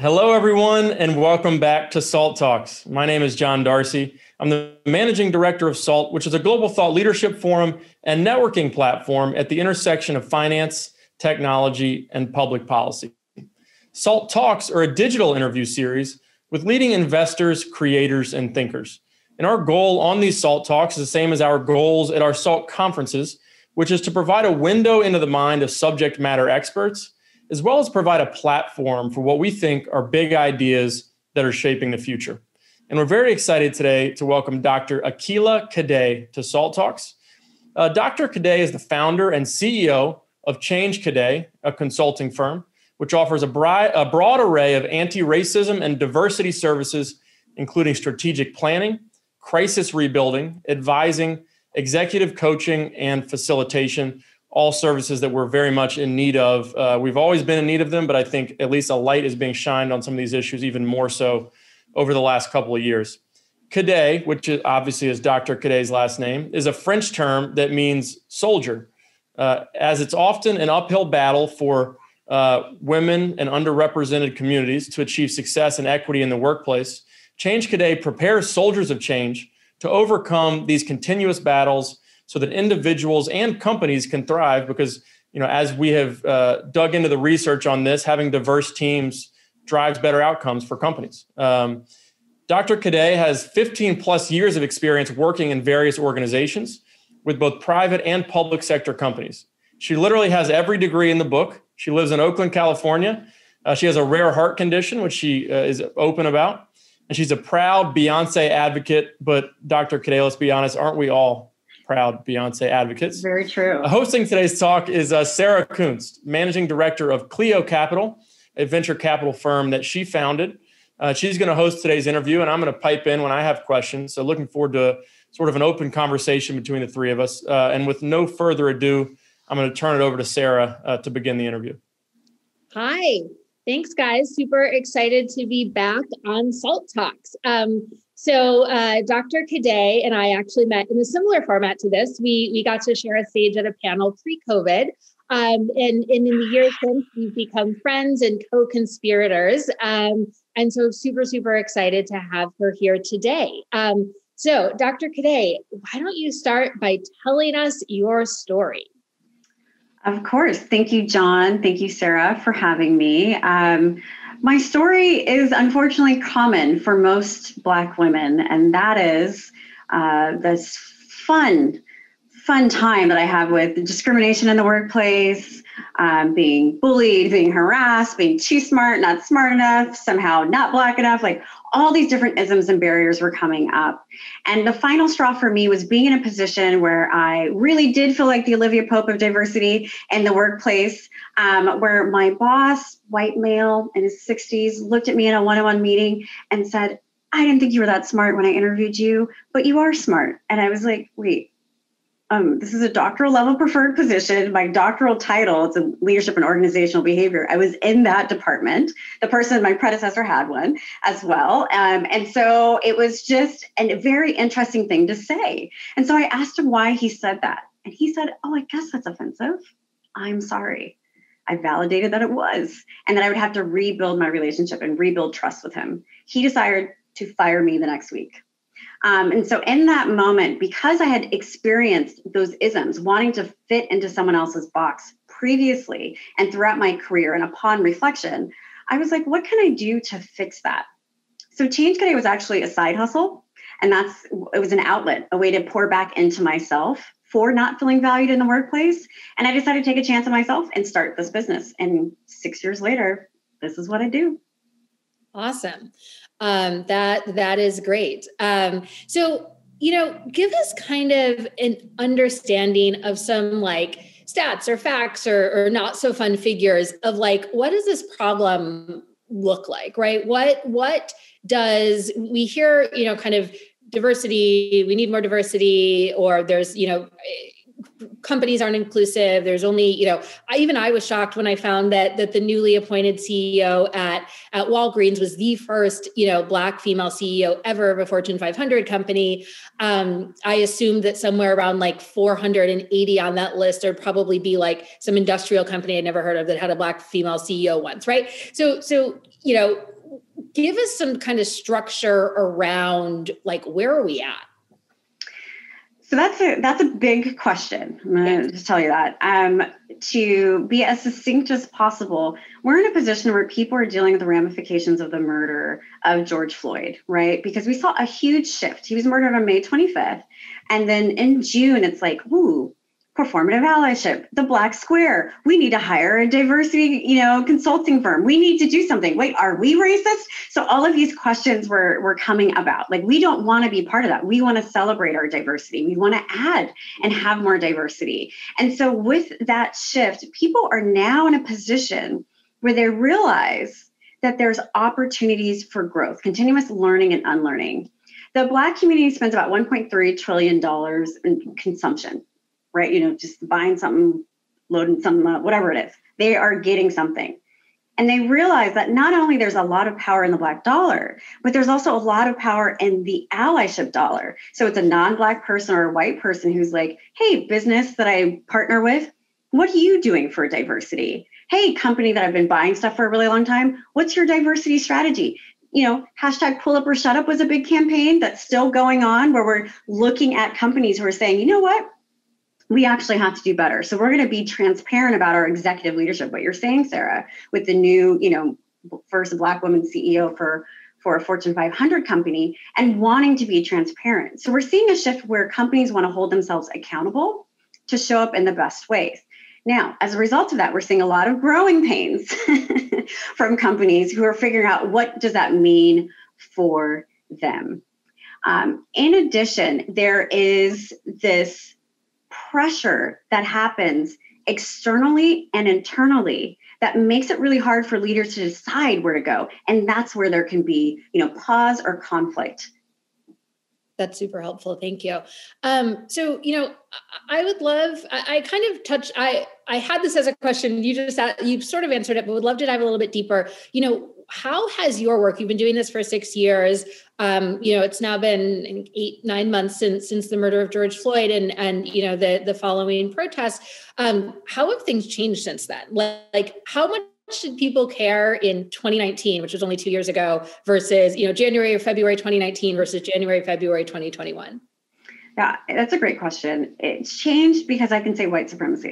Hello, everyone, and welcome back to SALT Talks. My name is John Darcy. I'm the managing director of SALT, which is a global thought leadership forum and networking platform at the intersection of finance, technology, and public policy. SALT Talks are a digital interview series with leading investors, creators, and thinkers. And our goal on these SALT Talks is the same as our goals at our SALT conferences, which is to provide a window into the mind of subject matter experts as well as provide a platform for what we think are big ideas that are shaping the future. And we're very excited today to welcome Dr. Akila Cadet to SALT Talks. Uh, Dr. Cadet is the founder and CEO of Change Cadet, a consulting firm, which offers a, bri- a broad array of anti racism and diversity services, including strategic planning, crisis rebuilding, advising, executive coaching, and facilitation all services that we're very much in need of. Uh, we've always been in need of them, but I think at least a light is being shined on some of these issues even more so over the last couple of years. Cadet, which obviously is Dr. Cadet's last name, is a French term that means soldier, uh, as it's often an uphill battle for uh, women and underrepresented communities to achieve success and equity in the workplace. Change Cadet prepares soldiers of change to overcome these continuous battles so that individuals and companies can thrive because you know as we have uh, dug into the research on this having diverse teams drives better outcomes for companies. Um, dr cadet has 15 plus years of experience working in various organizations with both private and public sector companies. She literally has every degree in the book. She lives in oakland california. Uh, she has a rare heart condition which she uh, is open about. And she's a proud beyonce advocate but dr cadet let's be honest aren't we all proud Beyonce advocates. Very true. Hosting today's talk is uh, Sarah Kunst, managing director of Cleo Capital, a venture capital firm that she founded. Uh, she's going to host today's interview, and I'm going to pipe in when I have questions. So, looking forward to sort of an open conversation between the three of us. Uh, and with no further ado, I'm going to turn it over to Sarah uh, to begin the interview. Hi. Thanks, guys. Super excited to be back on Salt Talks. Um, so uh, Dr. Cadet and I actually met in a similar format to this. We we got to share a stage at a panel pre-COVID. Um, and, and in the years since, we've become friends and co-conspirators. Um, and so super, super excited to have her here today. Um, so Dr. Cadet, why don't you start by telling us your story? Of course. Thank you, John. Thank you, Sarah, for having me. Um, my story is unfortunately common for most Black women, and that is uh, this fun, fun time that I have with discrimination in the workplace, um, being bullied, being harassed, being too smart, not smart enough, somehow not Black enough, like all these different isms and barriers were coming up. And the final straw for me was being in a position where I really did feel like the Olivia Pope of diversity in the workplace, um, where my boss, white male in his 60s, looked at me in a one on one meeting and said, I didn't think you were that smart when I interviewed you, but you are smart. And I was like, wait, um, this is a doctoral level preferred position. My doctoral title, it's a leadership and organizational behavior. I was in that department. The person, my predecessor had one as well. Um, and so it was just a very interesting thing to say. And so I asked him why he said that. And he said, Oh, I guess that's offensive. I'm sorry. I validated that it was, and that I would have to rebuild my relationship and rebuild trust with him. He decided to fire me the next week. Um, and so, in that moment, because I had experienced those isms, wanting to fit into someone else's box previously and throughout my career, and upon reflection, I was like, what can I do to fix that? So, Change Cadet was actually a side hustle. And that's, it was an outlet, a way to pour back into myself for not feeling valued in the workplace. And I decided to take a chance on myself and start this business. And six years later, this is what I do. Awesome. Um, that that is great. Um, so you know, give us kind of an understanding of some like stats or facts or, or not so fun figures of like what does this problem look like, right? What what does we hear? You know, kind of diversity. We need more diversity, or there's you know companies aren't inclusive. There's only you know I, even i was shocked when i found that that the newly appointed ceo at at walgreens was the first you know black female ceo ever of a fortune 500 company. Um, i assumed that somewhere around like 480 on that list there'd probably be like some industrial company i'd never heard of that had a black female ceo once right? So so you know, give us some kind of structure around like where are we at? So that's a that's a big question. I'm going to just tell you that. Um, to be as succinct as possible, we're in a position where people are dealing with the ramifications of the murder of George Floyd, right? Because we saw a huge shift. He was murdered on May 25th, and then in June, it's like, ooh, performative allyship, the black square. We need to hire a diversity, you know, consulting firm. We need to do something. Wait, are we racist? So all of these questions were were coming about. Like we don't want to be part of that. We want to celebrate our diversity. We want to add and have more diversity. And so with that shift, people are now in a position where they realize that there's opportunities for growth, continuous learning and unlearning. The Black community spends about $1.3 trillion in consumption right? You know, just buying something, loading something up, whatever it is. They are getting something. And they realize that not only there's a lot of power in the black dollar, but there's also a lot of power in the allyship dollar. So it's a non-black person or a white person who's like, hey, business that I partner with, what are you doing for diversity? Hey, company that I've been buying stuff for a really long time, what's your diversity strategy? You know, hashtag pull up or shut up was a big campaign that's still going on where we're looking at companies who are saying, you know what? We actually have to do better. So we're going to be transparent about our executive leadership. What you're saying, Sarah, with the new, you know, first black woman CEO for for a Fortune 500 company and wanting to be transparent. So we're seeing a shift where companies want to hold themselves accountable to show up in the best ways. Now, as a result of that, we're seeing a lot of growing pains from companies who are figuring out what does that mean for them. Um, in addition, there is this pressure that happens externally and internally that makes it really hard for leaders to decide where to go. And that's where there can be you know pause or conflict. That's super helpful. Thank you. Um, so you know i would love I, I, kind of touched i i had this as a question. You just you sort of answered it but would love to dive a little bit deeper. You know how has your work you've been doing this for six years um, you know it's now been eight nine months since since the murder of george floyd and and you know the the following protests um, how have things changed since then? Like how much did people care in 2019 which was only two years ago versus you know january or february 2019 versus january february 2021 yeah that's a great question. It's changed because i can say white supremacy.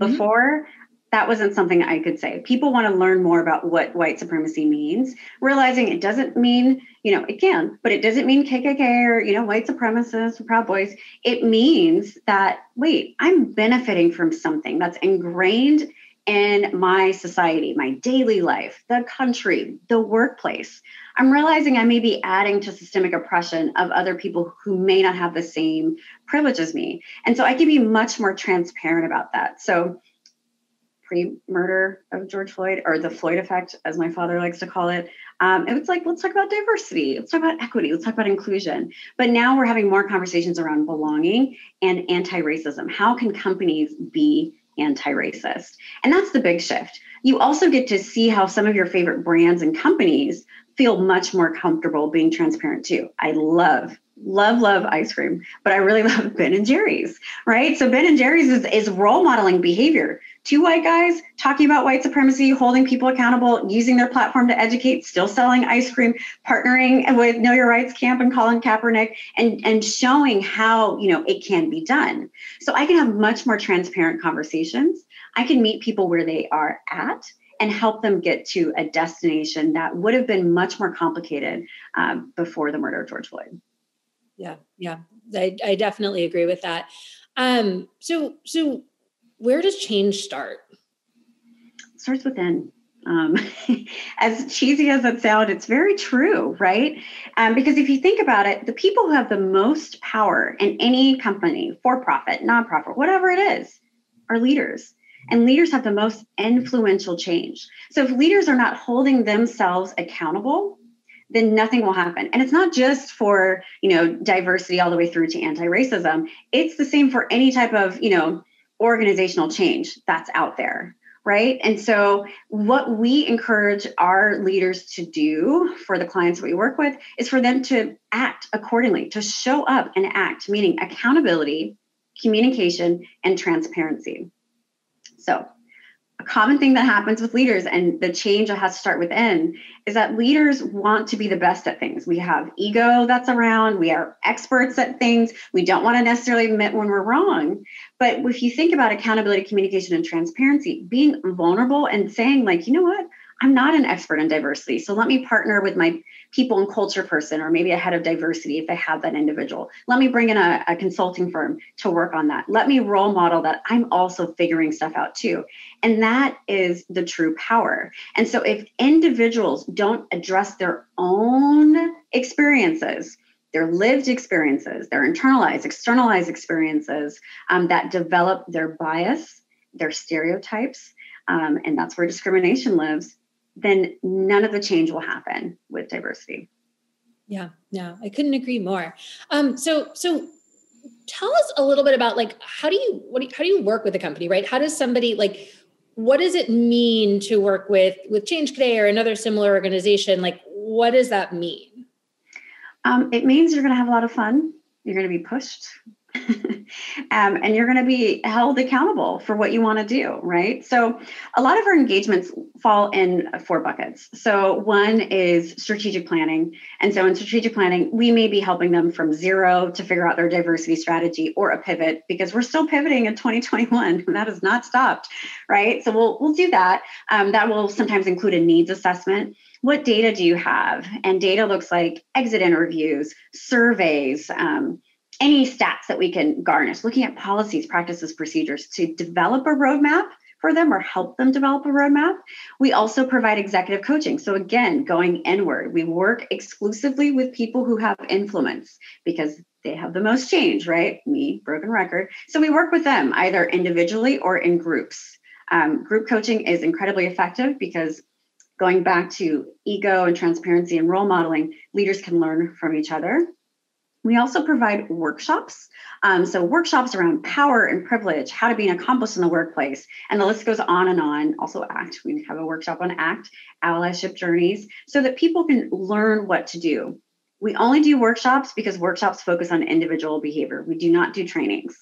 Mm-hmm. before mm-hmm that wasn't something I could say. People want to learn more about what white supremacy means, realizing it doesn't mean, you know, it can, but it doesn't mean KKK or, you know, white supremacists Proud Boys. It means that, wait, I'm benefiting from something that's ingrained in my society, my daily life, the country, the workplace. I'm realizing I may be adding to systemic oppression of other people who may not have the same privilege as me. And so I can be much more transparent about that. So, pre-murder of George Floyd, or the Floyd effect, as my father likes to call it. Um, it was like, let's talk about diversity, let's talk about equity, let's talk about inclusion. But now we're having more conversations around belonging and anti-racism. How can companies be anti-racist? And that's the big shift. You also get to see how some of your favorite brands and companies feel much more comfortable being transparent too. I love love love ice cream but i really love ben and jerry's right so ben and jerry's is, is role modeling behavior two white guys talking about white supremacy holding people accountable using their platform to educate still selling ice cream partnering with know your rights camp and colin kaepernick and and showing how you know it can be done. So i can have much more transparent conversations. I can meet people where they are at and help them get to a destination that would have been much more complicated um, before the murder of george floyd. Yeah yeah. I, I definitely agree with that. Um so so where does change start it starts within um, as cheesy as it sounds, it's very true, right? Um, because if you think about it, the people who have the most power in any company, for profit, nonprofit, whatever it is, are leaders. And leaders have the most influential change. So if leaders are not holding themselves accountable then nothing will happen. And it's not just for, you know, diversity all the way through to anti-racism. It's the same for any type of, you know, organizational change that's out there, right? And so what we encourage our leaders to do for the clients we work with is for them to act accordingly, to show up and act, meaning accountability, communication, and transparency. So a common thing that happens with leaders and the change that has to start within is that leaders want to be the best at things. We have ego that's around, we are experts at things, we don't want to necessarily admit when we're wrong. But if you think about accountability, communication, and transparency, being vulnerable and saying, like, you know what, I'm not an expert in diversity. So let me partner with my people and culture person or maybe a head of diversity if they have that individual. Let me bring in a, a, consulting firm to work on that. Let me role model that I'm also figuring stuff out too. And that is the true power. And so if individuals don't address their own experiences, their lived experiences, their internalized, externalized experiences um, that develop their bias, their stereotypes, um, and that's where discrimination lives then none of the change will happen with diversity. Yeah, no, I couldn't agree more. Um, so, so tell us a little bit about like how do you what do you, how do you work with a company, right? How does somebody like what does it mean to work with with Change Cadet or another similar organization? Like, what does that mean? Um, it means you're going to have a lot of fun. You're going to be pushed um, and you're going to be held accountable for what you want to do, right? So, a lot of our engagements fall in four buckets. So, one is strategic planning. And so, in strategic planning, we may be helping them from zero to figure out their diversity strategy or a pivot because we're still pivoting in 2021. that has not stopped, right? So, we'll, we'll do that. Um, that will sometimes include a needs assessment what data do you have? And data looks like exit interviews, surveys, um, any stats that we can garnish, looking at policies, practices, procedures to develop a roadmap for them or help them develop a roadmap. We also provide executive coaching. So, again, going inward, we work exclusively with people who have influence because they have the most change, right? Me, broken record. So, we work with them either individually or in groups. Um, group coaching is incredibly effective because going back to ego and transparency and role modeling, leaders can learn from each other we also provide workshops. Um, so, workshops around power and privilege, how to be an accomplice in the workplace, and the list goes on and on. Also, ACT, we have a workshop on ACT, allyship journeys, so that people can learn what to do. We only do workshops because workshops focus on individual behavior. We do not do trainings.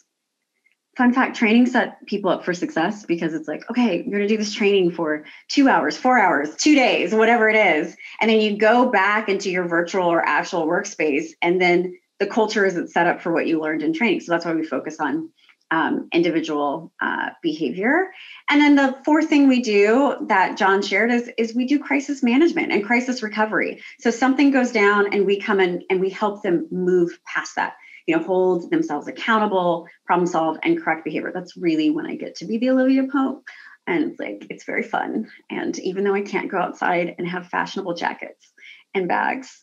Fun fact training set people up for success because it's like, okay, you're to do this training for two hours, four hours, two days, whatever it is. And then you go back into your virtual or actual workspace and then the culture isn't set up for what you learned in training. So that's why we focus on um, individual uh, behavior. And then the fourth thing we do that John shared is, is we do crisis management and crisis recovery. So something goes down and we come in and we help them move past that, you know, hold themselves accountable, problem solve, and correct behavior. That's really when I get to be the Olivia Pope. And like, it's very fun. And even though I can't go outside and have fashionable jackets and bags,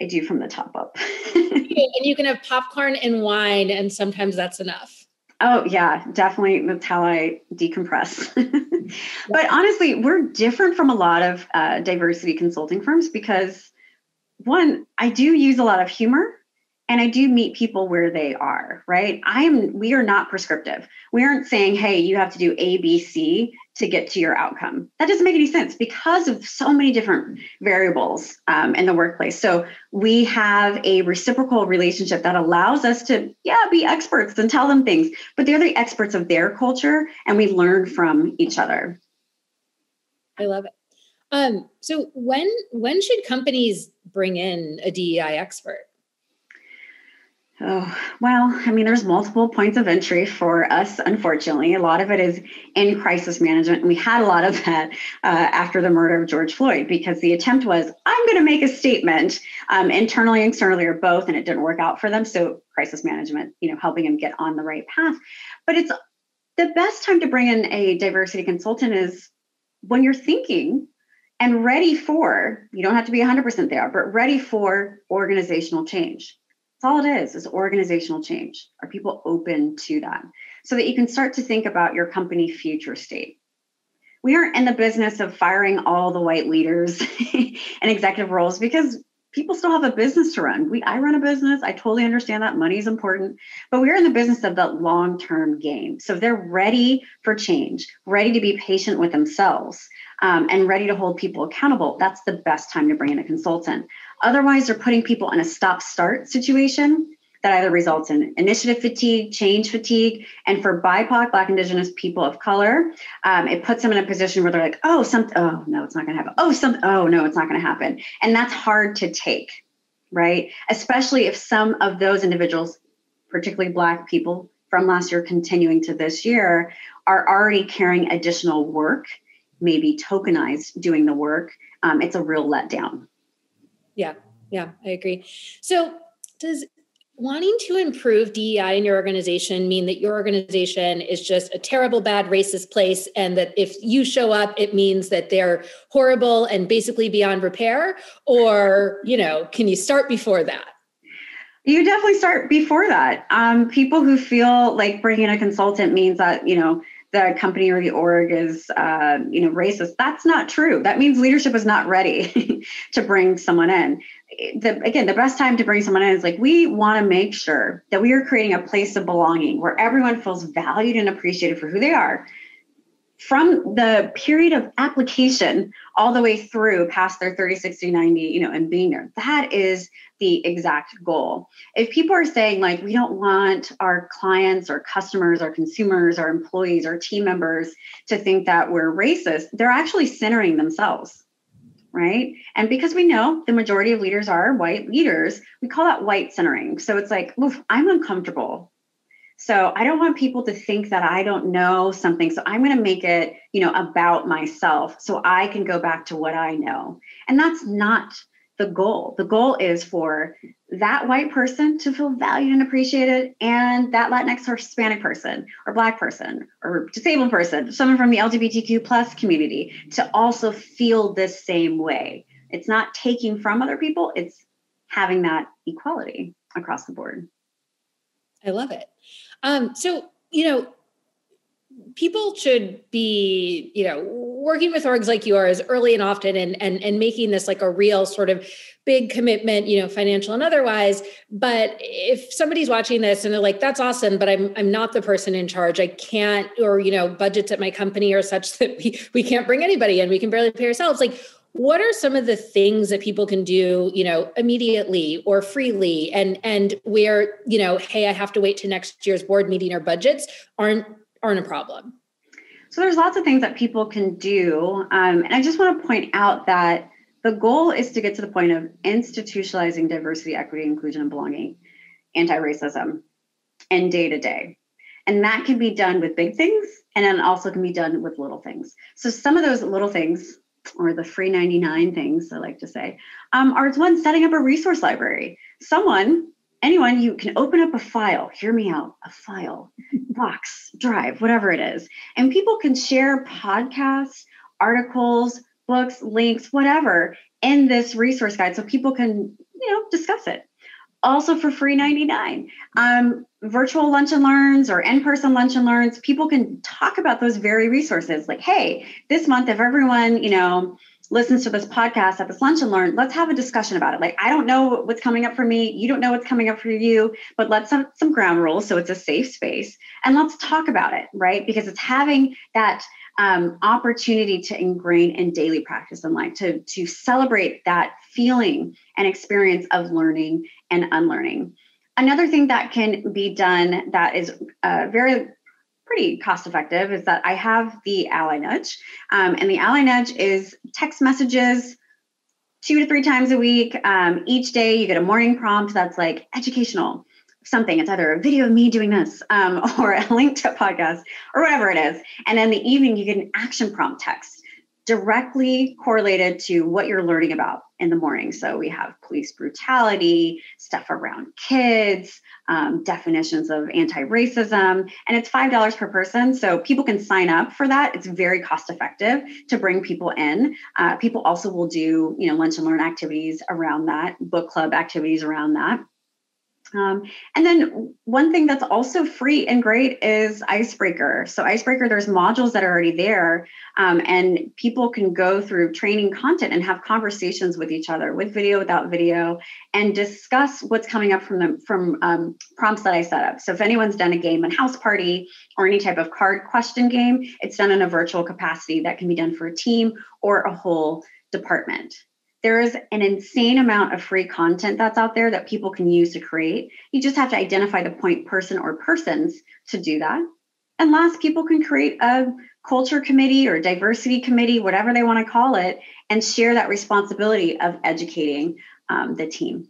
I do from the top up. and you can have popcorn and wine, and sometimes that's enough. Oh, yeah, definitely. That's how I decompress. but honestly, we're different from a lot of uh, diversity consulting firms because, one, I do use a lot of humor and I do meet people where they are, right? I am, we are not prescriptive. We aren't saying, hey, you have to do A, B, C to get to your outcome. That doesn't make any sense because of so many different variables um, in the workplace. So we have a reciprocal relationship that allows us to, yeah, be experts and tell them things, but they're the experts of their culture and we learn from each other. I love it. Um, so when when should companies bring in a DEI expert? Oh, well, I mean, there's multiple points of entry for us, unfortunately. A lot of it is in crisis management. And we had a lot of that uh, after the murder of George Floyd because the attempt was, I'm going to make a statement um, internally externally or both, and it didn't work out for them. So, crisis management, you know, helping them get on the right path. But it's the best time to bring in a diversity consultant is when you're thinking and ready for, you don't have to be 100% there, but ready for organizational change that's all it is, is organizational change. Are people open to that? So that you can start to think about your company future state. We aren't in the business of firing all the white leaders and executive roles because people still have a business to run. We I run a business. I totally understand that money is important, but we're in the business of that long-term game. So if they're ready for change, ready to be patient with themselves, um, and ready to hold people accountable. That's the best time to bring in a consultant. Otherwise, they're putting people in a stop start situation that either results in initiative fatigue, change fatigue, and for BIPOC, Black, Indigenous people of color, um, it puts them in a position where they're like, oh, some, oh no, it's not going to happen. Oh, some, oh no, it's not going to happen, and that's hard to take, right? Especially if some of those individuals, particularly Black people from last year continuing to this year, are already carrying additional work, maybe tokenized doing the work. Um, it's a real letdown. Yeah, yeah, I agree. So does wanting to improve DEI in your organization mean that your organization is just a terrible, bad, racist place, and that if you show up, it means that they're horrible and basically beyond repair? Or, you know, can you start before that? You definitely start before that. Um, people who feel like bringing a consultant means that, you know, the company or the org is uh, you know racist that's not true. That means leadership is not ready to bring someone in. The, again the best time to bring someone in is like we want to make sure that we are creating a place of belonging where everyone feels valued and appreciated for who they are from the period of application all the way through past their 30 60 90 you know and being there that is the exact goal. If people are saying like we don't want our clients or customers or consumers or employees or team members to think that we're racist they're actually centering themselves right? And because we know the majority of leaders are white leaders we call that white centering. So it's like oof i'm uncomfortable so I don't want people to think that I don't know something. So I'm going to make it, you know, about myself so I can go back to what I know. And that's not the goal. The goal is for that white person to feel valued and appreciated, and that Latinx or Hispanic person, or Black person, or disabled person, someone from the LGBTQ plus community to also feel this same way. It's not taking from other people, it's having that equality across the board. I love it. Um, so, you know, people should be, you know, working with orgs like yours early and often and and and making this like a real sort of big commitment, you know, financial and otherwise. But if somebody's watching this and they're like, that's awesome, but I'm I'm not the person in charge. I can't, or you know, budgets at my company are such that we we can't bring anybody in. We can barely pay ourselves. Like, what are some of the things that people can do you know immediately or freely? And and where you know hey i have to wait to next year's board meeting or budgets aren't aren't a problem? So there's lots of things that people can do um, and i just want to point out that the goal is to get to the point of institutionalizing diversity equity inclusion and belonging anti-racism and day to day and that can be done with big things and then also can be done with little things. So some of those little things or the free 99 things I like to say, um, are one setting up a resource library. Someone, anyone, you can open up a file, hear me out, a file, box, drive, whatever it is. And people can share podcasts, articles, books, links, whatever in this resource guide so people can, you know, discuss it also for free 99 um, virtual lunch and learns or in-person lunch and learns people can talk about those very resources. Like hey this month if everyone you know listens to this podcast at this lunch and learn let's have a discussion about it. Like i don't know what's coming up for me. You don't know what's coming up for you but let's have some ground rules so it's a safe space. And let's talk about it right? Because it's having that um, opportunity to ingrain in daily practice in life to to celebrate that feeling and experience of learning and unlearning. Another thing that can be done that is uh, very pretty cost effective is that i have the ally nudge um, and the ally nudge is text messages two to three times a week. Um, each day you get a morning prompt that's like educational something. It's either a video of me doing this um, or a link to a podcast or whatever it is. And then the evening, you get an action prompt text directly correlated to what you're learning about in the morning. So we have police brutality, stuff around kids, um, definitions of anti racism, and it's $5 per person. So people can sign up for that. It's very cost effective to bring people in. Uh, people also will do, you know, lunch and learn activities around that, book club activities around that. Um, and then one thing that's also free and great is Icebreaker. So Icebreaker, there's modules that are already there, um, and people can go through training content and have conversations with each other, with video, without video, and discuss what's coming up from the from um, prompts that I set up. So if anyone's done a game and house party or any type of card question game, it's done in a virtual capacity that can be done for a team or a whole department. There is an insane amount of free content that's out there that people can use to create. You just have to identify the point person or persons to do that. And last, people can create a culture committee or diversity committee, whatever they want to call it, and share that responsibility of educating um, the team.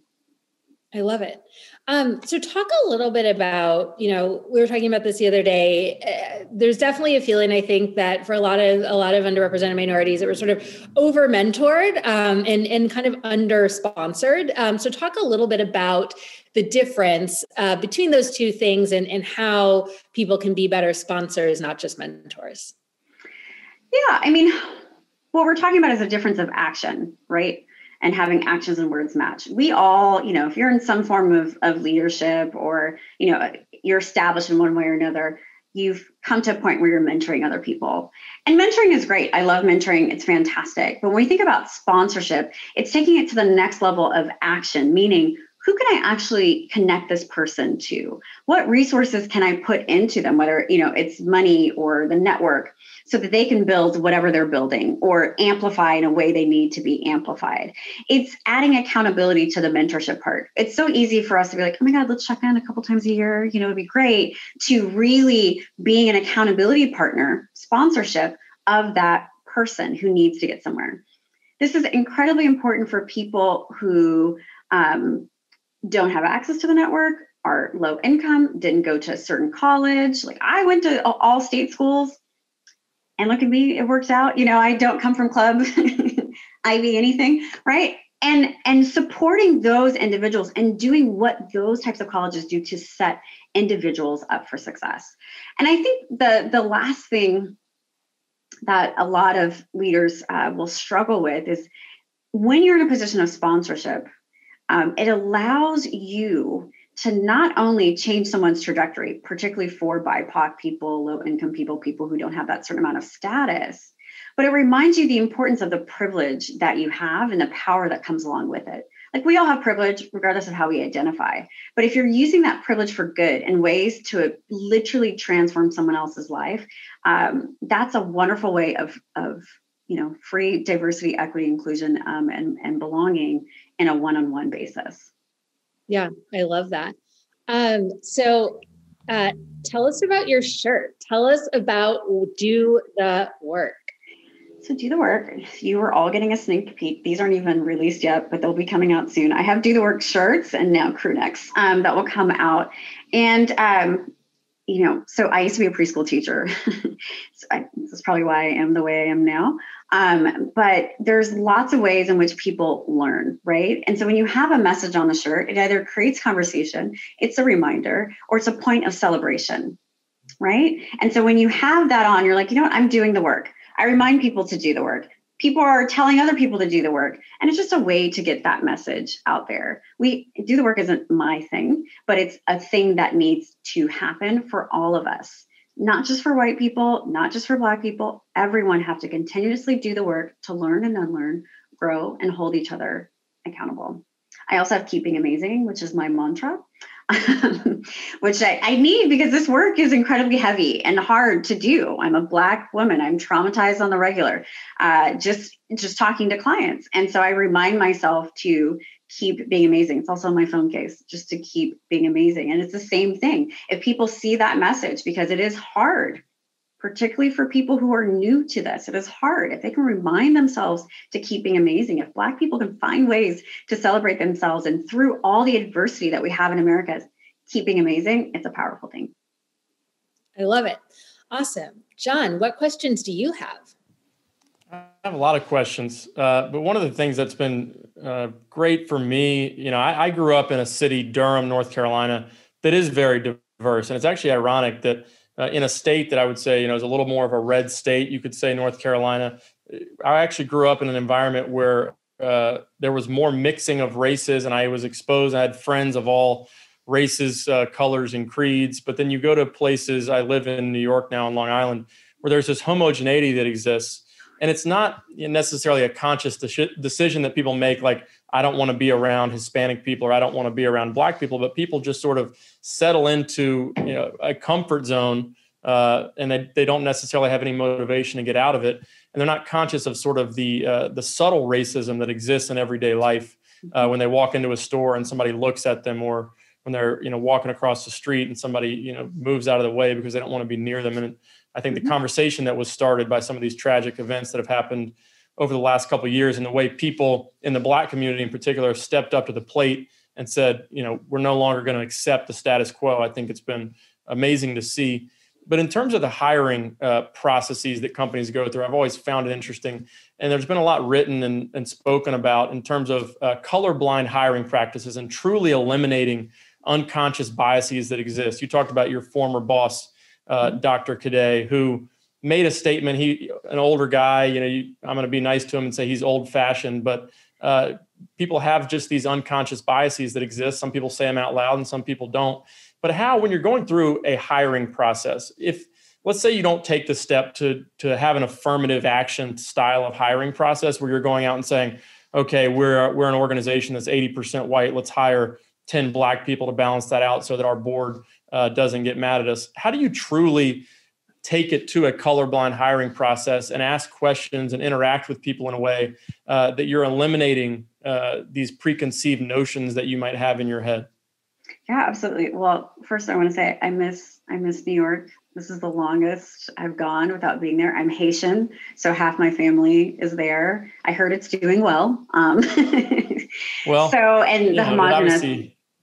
I love it. Um, so, talk a little bit about, you know, we were talking about this the other day. Uh, there's definitely a feeling, I think, that for a lot of a lot of underrepresented minorities, that were sort of over mentored um, and and kind of under sponsored. Um, so, talk a little bit about the difference uh, between those two things and and how people can be better sponsors, not just mentors. Yeah, I mean, what we're talking about is a difference of action, right? And having actions and words match. We all, you know, if you're in some form of, of leadership or, you know, you're established in one way or another, you've come to a point where you're mentoring other people. And mentoring is great. I love mentoring, it's fantastic. But when we think about sponsorship, it's taking it to the next level of action, meaning who can I actually connect this person to? What resources can I put into them, whether you know it's money or the network, so that they can build whatever they're building or amplify in a way they need to be amplified. It's adding accountability to the mentorship part. It's so easy for us to be like, oh my God, let's check in a couple times a year. You know, it'd be great to really being an accountability partner, sponsorship of that person who needs to get somewhere. This is incredibly important for people who um, don't have access to the network, are low income, didn't go to a certain college. Like I went to all state schools and look at me, it works out. You know, I don't come from club, Ivy, anything, right? And and supporting those individuals and doing what those types of colleges do to set individuals up for success. And I think the the last thing that a lot of leaders uh, will struggle with is when you're in a position of sponsorship um, it allows you to not only change someone's trajectory, particularly for BIPOC people, low income people, people who don't have that certain amount of status, but it reminds you the importance of the privilege that you have and the power that comes along with it. Like we all have privilege, regardless of how we identify. But if you're using that privilege for good and ways to literally transform someone else's life, um, that's a wonderful way of, of you know, free diversity, equity, inclusion, um, and, and belonging in a one-on-one basis. Yeah, I love that. Um, so uh, tell us about your shirt. Tell us about Do the Work. So do the work. You are all getting a sneak peek. These aren't even released yet, but they'll be coming out soon. I have do the work shirts and now crew necks um, that will come out. And um, you know, so I used to be a preschool teacher. so I, this is probably why I am the way I am now. Um, but there's lots of ways in which people learn, right? And so when you have a message on the shirt, it either creates conversation, it's a reminder, or it's a point of celebration, right? And so when you have that on, you're like, you know what, I'm doing the work. I remind people to do the work. People are telling other people to do the work. And it's just a way to get that message out there. We do the work isn't my thing, but it's a thing that needs to happen for all of us not just for white people, not just for Black people, everyone have to continuously do the work to learn and unlearn, grow, and hold each other accountable. I also have Keeping Amazing, which is my mantra, which I, I, need because this work is incredibly heavy and hard to do. I'm a Black woman. I'm traumatized on the regular, uh, just just talking to clients, and so I remind myself to keep being amazing. It's also my phone case just to keep being amazing. And it's the same thing. If people see that message, because it is hard, particularly for people who are new to this, it is hard. If they can remind themselves to keep being amazing, if Black people can find ways to celebrate themselves and through all the adversity that we have in America, keeping amazing, it's a powerful thing. I love it. Awesome. John, what questions do you have? I have a lot of questions, uh, but one of the things that's been uh, great for me, you know, I, I, grew up in a city, Durham, North Carolina, that is very diverse, and it's actually ironic that uh, in a state that I would say, you know, is a little more of a red state, you could say North Carolina. I actually grew up in an environment where uh, there was more mixing of races, and I was exposed. I had friends of all races, uh, colors, and creeds. But then you go to places. I live in New York now, on Long Island, where there's this homogeneity that exists and it's not necessarily a conscious de- decision that people make like i don't want to be around hispanic people or i don't want to be around black people but people just sort of settle into you know a comfort zone uh, and they, they don't necessarily have any motivation to get out of it, and they're not conscious of sort of the uh, the subtle racism that exists in everyday life uh, when they walk into a store and somebody looks at them, or when they're you know walking across the street and somebody you know moves out of the way because they don't want to be near them. And I think the mm-hmm. conversation that was started by some of these tragic events that have happened over the last couple of years and the way people in the black community in particular have stepped up to the plate and said, you know, we're no longer going to accept the status quo. I think it's been amazing to see. But in terms of the hiring uh, processes that companies go through, I've always found it interesting. And there's been a lot written and, and spoken about in terms of uh, colorblind hiring practices and truly eliminating unconscious biases that exist. You talked about your former boss, uh, mm-hmm. Dr. Cadet, who made a statement. He, an older guy, you know, you, I'm going to be nice to him and say he's old fashioned, but uh, people have just these unconscious biases that exist. Some people say them out loud and some people don't. But how, when you're going through a hiring process, if let's say you don't take the step to to have an affirmative action style of hiring process where you're going out and saying, okay, we're we're an organization that's 80% white. Let's hire 10 black people to balance that out so that our board uh, doesn't get mad at us. How do you truly take it to a colorblind hiring process and ask questions and interact with people in a way uh, that you're eliminating uh, these preconceived notions that you might have in your head? Yeah absolutely. Well first i want to say i miss i miss new york. This is the longest i've gone without being there. I'm haitian so half my family is there. I heard it's doing well um, well so and the homogenous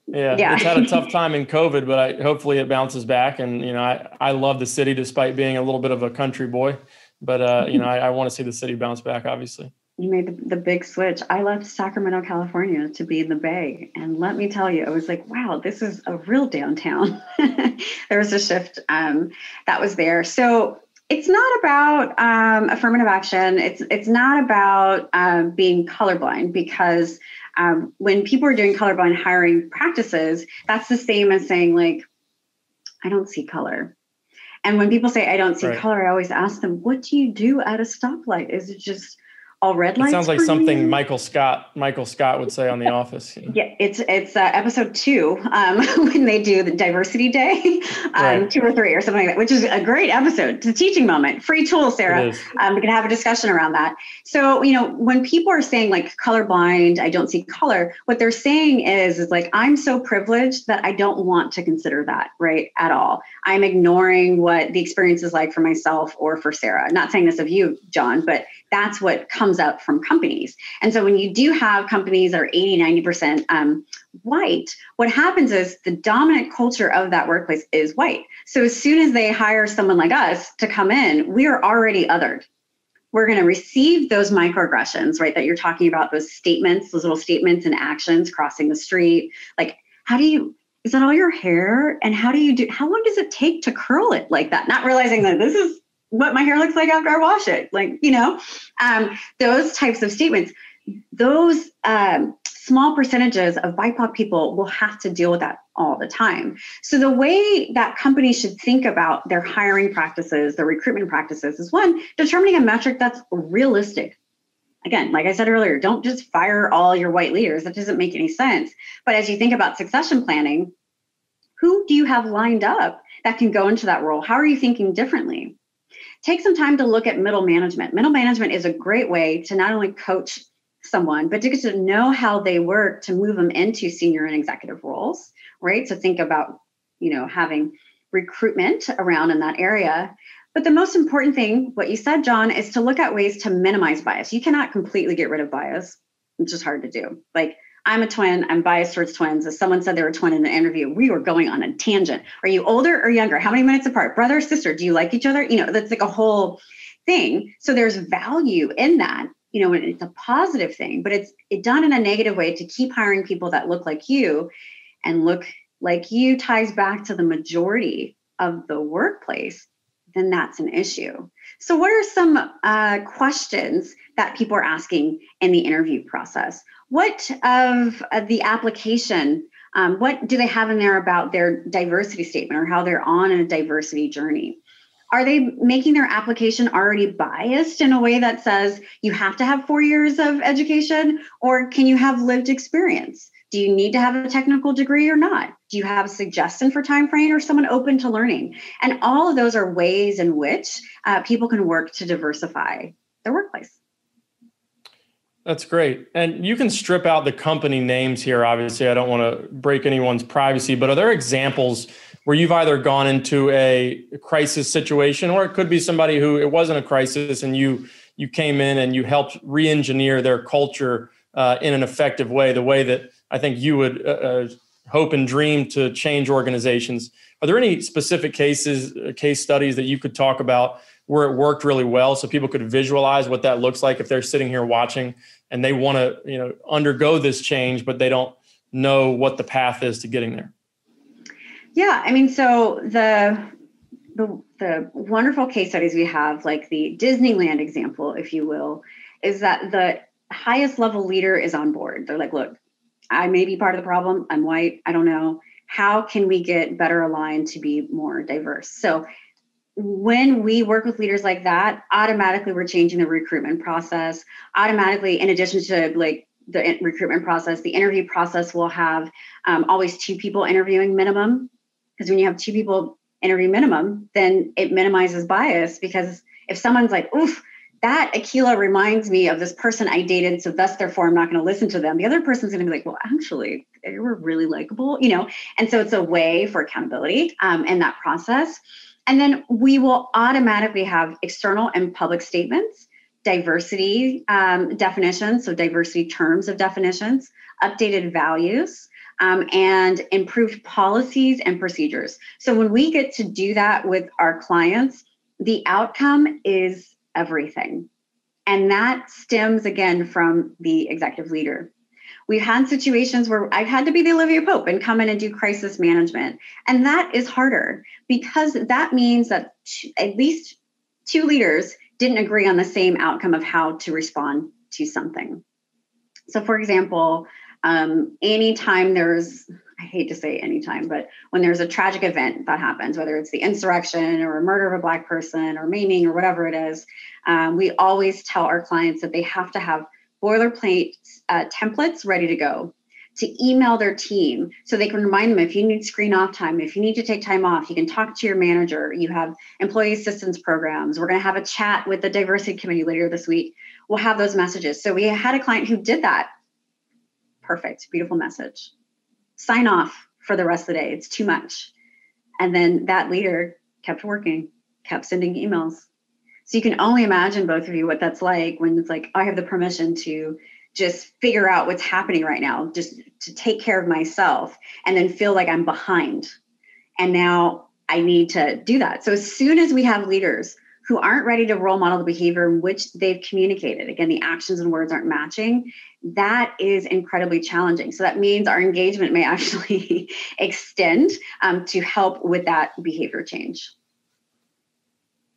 yeah, yeah. it's had a tough time in COVID, but I, hopefully it bounces back. And you know, I I love the city despite being a little bit of a country boy, but uh, you know, I, I want to see the city bounce back. Obviously, you made the, the big switch. I left Sacramento, California, to be in the Bay, and let me tell you, I was like, wow, this is a real downtown. there was a shift um, that was there. So it's not about um, affirmative action. It's it's not about um, being colorblind because um, when people are doing colorblind hiring practices, that's the same as saying, like, I don't see color. And when people say, I don't see right. color, I always ask them, what do you do at a stoplight? Is it just all red lights. It sounds like something you? Michael Scott Michael Scott would say on The Office. Yeah, it's it's uh, episode two um, when they do the diversity day, um, right. two or three or something like that, which is a great episode. It's a teaching moment. Free tool, Sarah. Um, we can have a discussion around that. So you know when people are saying like colorblind, I don't see color. What they're saying is is like I'm so privileged that I don't want to consider that right at all. I'm ignoring what the experience is like for myself or for Sarah. Not saying this of you, John, but that's what comes up from companies. And so when you do have companies that are 80, 90% um, white, what happens is the dominant culture of that workplace is white. So as soon as they hire someone like us to come in, we are already othered. We're going to receive those microaggressions, right? That you're talking about, those statements, those little statements and actions crossing the street. Like, how do you, is that all your hair? And how do you do, how long does it take to curl it like that? Not realizing that this is what my hair looks like after I wash it. Like, you know, um, those types of statements, those um, small percentages of BIPOC people will have to deal with that all the time. So the way that companies should think about their hiring practices, their recruitment practices is one, determining a metric that's realistic. Again, like I said earlier, don't just fire all your white leaders. That doesn't make any sense. But as you think about succession planning, who do you have lined up that can go into that role? How are you thinking differently? Take some time to look at middle management. Middle management is a great way to not only coach someone, but to get to know how they work to move them into senior and executive roles, right? So think about, you know, having recruitment around in that area. But the most important thing, what you said, John, is to look at ways to minimize bias. You cannot completely get rid of bias. It's just hard to do. Like I'm a twin. I'm biased towards twins. As someone said they were a twin in an interview, we were going on a tangent. Are you older or younger? How many minutes apart? Brother or sister? Do you like each other? You know, that's like a whole thing. So there's value in that. You know, it's a positive thing, but it's it done in a negative way to keep hiring people that look like you and look like you ties back to the majority of the workplace, then that's an issue. So, what are some uh, questions that people are asking in the interview process? What of uh, the application? Um, what do they have in there about their diversity statement or how they're on a diversity journey? Are they making their application already biased in a way that says you have to have four years of education, or can you have lived experience? Do you need to have a technical degree or not? Do you have a suggestion for time frame or someone open to learning? And all of those are ways in which uh, people can work to diversify their workplace. That's great. And you can strip out the company names here. Obviously, I don't want to break anyone's privacy, but are there examples where you've either gone into a crisis situation or it could be somebody who it wasn't a crisis and you you came in and you helped re-engineer their culture uh, in an effective way, the way that I think you would uh, uh hope and dream to change organizations. Are there any specific cases, uh, case studies that you could talk about where it worked really well so people could visualize what that looks like if they're sitting here watching and they want to you know undergo this change but they don't know what the path is to getting there. Yeah i mean so the the, the wonderful case studies we have like the disneyland example if you will is that the highest level leader is on board. They're like look i may be part of the problem. I'm white. I don't know. How can we get better aligned to be more diverse? So when we work with leaders like that, automatically we're changing the recruitment process. Automatically, in addition to like the recruitment process, the interview process will have um, always two people interviewing minimum. Because when you have two people interview minimum, then it minimizes bias. Because if someone's like, oof, that Aquila reminds me of this person I dated, so thus therefore I'm not going to listen to them. The other person's going to be like, well, actually, they were really likable, you know. And so it's a way for accountability um, in that process. And then we will automatically have external and public statements, diversity um, definitions, so diversity terms of definitions, updated values, um, and improved policies and procedures. So when we get to do that with our clients, the outcome is everything. And that stems again from the executive leader. We've had situations where I've had to be the Olivia Pope and come in and do crisis management. And that is harder because that means that at least two leaders didn't agree on the same outcome of how to respond to something. So, for example, um, anytime there's, I hate to say anytime, but when there's a tragic event that happens, whether it's the insurrection or a murder of a Black person or maiming or whatever it is, um, we always tell our clients that they have to have boilerplate uh, templates ready to go to email their team so they can remind them if you need screen off time, if you need to take time off, you can talk to your manager. You have employee assistance programs. We're going to have a chat with the diversity committee later this week. We'll have those messages. So we had a client who did that. Perfect, beautiful message. Sign off for the rest of the day. It's too much. And then that leader kept working, kept sending emails, so you can only imagine both of you what that's like when it's like, I have the permission to just figure out what's happening right now, just to take care of myself and then feel like I'm behind. And now I need to do that. So as soon as we have leaders who aren't ready to role model the behavior in which they've communicated, again, the actions and words aren't matching, that is incredibly challenging. So that means our engagement may actually extend um, to help with that behavior change.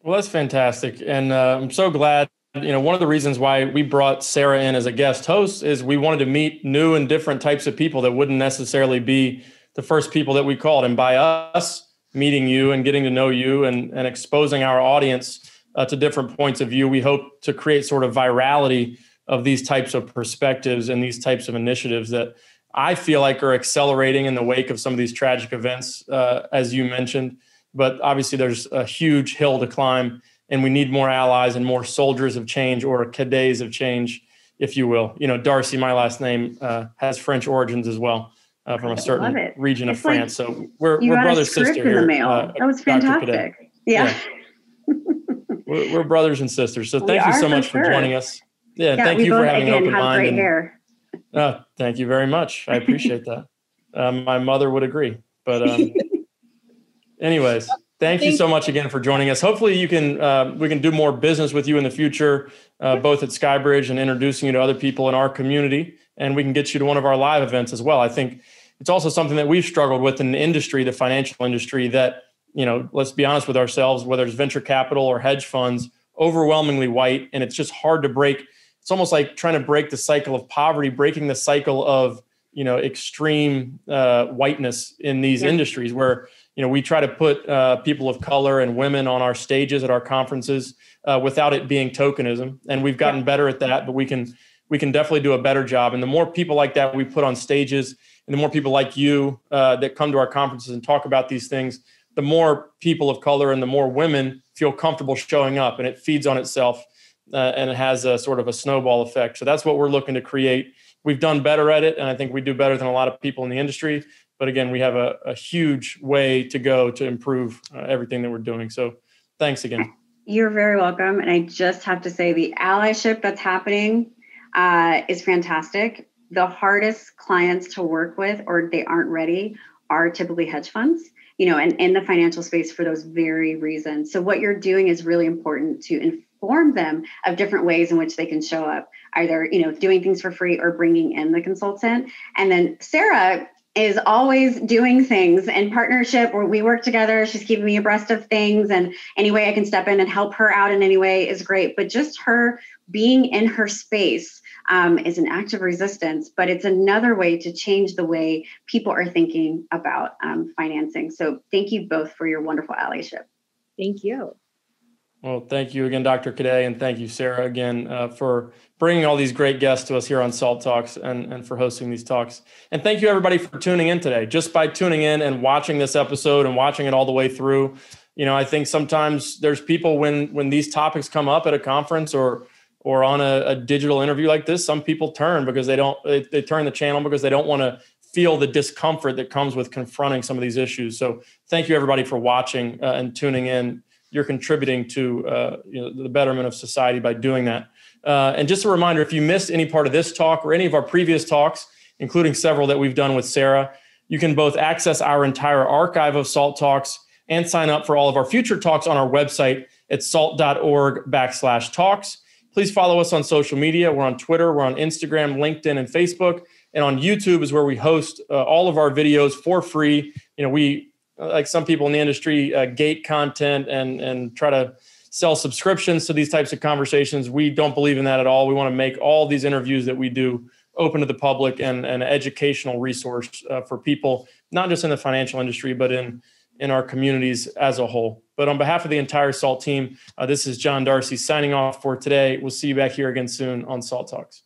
Well, that's fantastic. And uh, I'm so glad. You know, one of the reasons why we brought Sarah in as a guest host is we wanted to meet new and different types of people that wouldn't necessarily be the first people that we called. And by us meeting you and getting to know you and, and exposing our audience uh, to different points of view, we hope to create sort of virality of these types of perspectives and these types of initiatives that I feel like are accelerating in the wake of some of these tragic events, uh, as you mentioned but obviously there's a huge hill to climb and we need more allies and more soldiers of change or cadets of change if you will. You know darcy my last name uh, has french origins as well uh, from a certain region it's of like france. So we're, we're brother sister in here the mail. Uh, that was fantastic. Yeah, yeah. we're, we're, brothers and sisters. So thank we you so much for, sure. joining us. Yeah, yeah thank you for having an open mind and, hair. Uh, thank you very much. I appreciate that. Um, my mother would agree but um, Anyways, thank, you so much again for joining us. Hopefully, you can uh, we can do more business with you in the future, uh, both at Skybridge and introducing you to other people in our community, and we can get you to one of our live events as well. I think it's also something that we've struggled with in the industry, the financial industry. That you know, let's be honest with ourselves, whether it's venture capital or hedge funds, overwhelmingly white, and it's just hard to break. It's almost like trying to break the cycle of poverty, breaking the cycle of you know extreme uh, whiteness in these yeah. industries where you know we try to put uh, people of color and women on our stages at our conferences uh, without it being tokenism and we've gotten better at that but we can we can definitely do a better job. And the more people like that we put on stages, and the more people like you uh, that come to our conferences and talk about these things, the more people of color and the more women feel comfortable showing up, and it feeds on itself. Uh, and it has a sort of a snowball effect. So that's what we're looking to create. We've done better at it, and I think we do better than a lot of people in the industry. But again, we have a, a huge way to go to improve uh, everything that we're doing. So thanks again. You're very welcome. And I just have to say, the allyship that's happening uh, is fantastic. The hardest clients to work with, or they aren't ready, are typically hedge funds you know, and in the financial space for those very reasons. So what you're doing is really important to inform them of different ways in which they can show up, either, you know, doing things for free or bringing in the consultant. And then Sarah is always doing things in partnership where we work together. She's keeping me abreast of things, and any way I can step in and help her out in any way is great. But just her being in her space um, is an act of resistance, but it's another way to change the way people are thinking about um, financing. So, thank you both for your wonderful allyship. Thank you. Well, thank you again, Dr. Cadet, and thank you, Sarah, again uh, for bringing all these great guests to us here on Salt Talks and, and for hosting these talks. And thank you, everybody, for tuning in today. Just by tuning in and watching this episode and watching it all the way through, you know, I think sometimes there's people when when these topics come up at a conference or or on a, a digital interview like this, some people turn because they don't they, they turn the channel because they don't want to feel the discomfort that comes with confronting some of these issues. So thank you everybody for watching uh, and tuning in you're contributing to uh, you know, the betterment of society by doing that. Uh, and just a reminder if you missed any part of this talk or any of our previous talks, including several that we've done with Sarah, you can both access our entire archive of SALT Talks and sign up for all of our future talks on our website at salt.org backslash talks. Please follow us on social media. We're on Twitter, we're on Instagram, LinkedIn, and Facebook. And on YouTube is where we host uh, all of our videos for free. You know, we like some people in the industry uh, gate content and and try to sell subscriptions to these types of conversations. We don't believe in that at all. We want to make all these interviews that we do open to the public and an educational resource uh, for people, not just in the financial industry, but in in our communities as a whole. But on behalf of the entire SALT team, uh, this is John Darcy signing off for today. We'll see you back here again soon on SALT Talks.